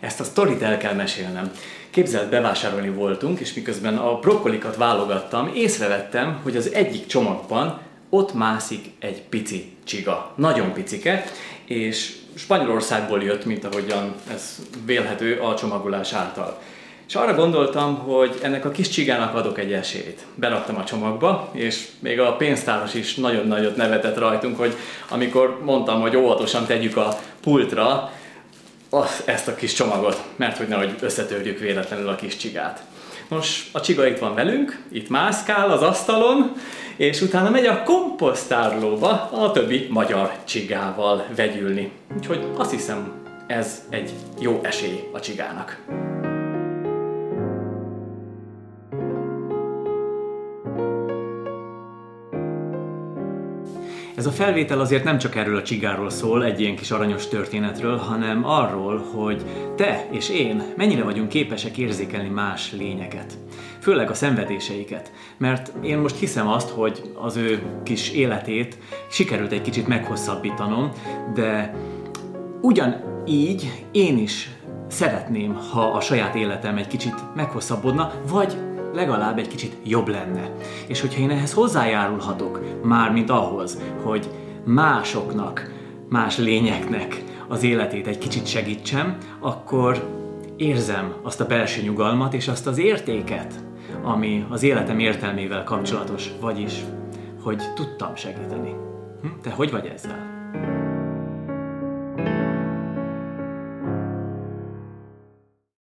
ezt a sztorit el kell mesélnem. Képzelt bevásárolni voltunk, és miközben a brokkolikat válogattam, észrevettem, hogy az egyik csomagban ott mászik egy pici csiga. Nagyon picike, és Spanyolországból jött, mint ahogyan ez vélhető a csomagolás által. És arra gondoltam, hogy ennek a kis csigának adok egy esélyt. Beraktam a csomagba, és még a pénztáros is nagyon nagyot nevetett rajtunk, hogy amikor mondtam, hogy óvatosan tegyük a pultra az, ezt a kis csomagot, mert hogy nehogy összetörjük véletlenül a kis csigát. Nos, a csiga itt van velünk, itt mászkál az asztalon, és utána megy a komposztárlóba a többi magyar csigával vegyülni. Úgyhogy azt hiszem, ez egy jó esély a csigának. Ez a felvétel azért nem csak erről a csigáról szól, egy ilyen kis aranyos történetről, hanem arról, hogy te és én mennyire vagyunk képesek érzékelni más lényeket. Főleg a szenvedéseiket. Mert én most hiszem azt, hogy az ő kis életét sikerült egy kicsit meghosszabbítanom, de ugyanígy én is szeretném, ha a saját életem egy kicsit meghosszabbodna, vagy legalább egy kicsit jobb lenne. És hogyha én ehhez hozzájárulhatok, mármint ahhoz, hogy másoknak, más lényeknek az életét egy kicsit segítsem, akkor érzem azt a belső nyugalmat és azt az értéket, ami az életem értelmével kapcsolatos, vagyis, hogy tudtam segíteni. Hm? Te hogy vagy ezzel?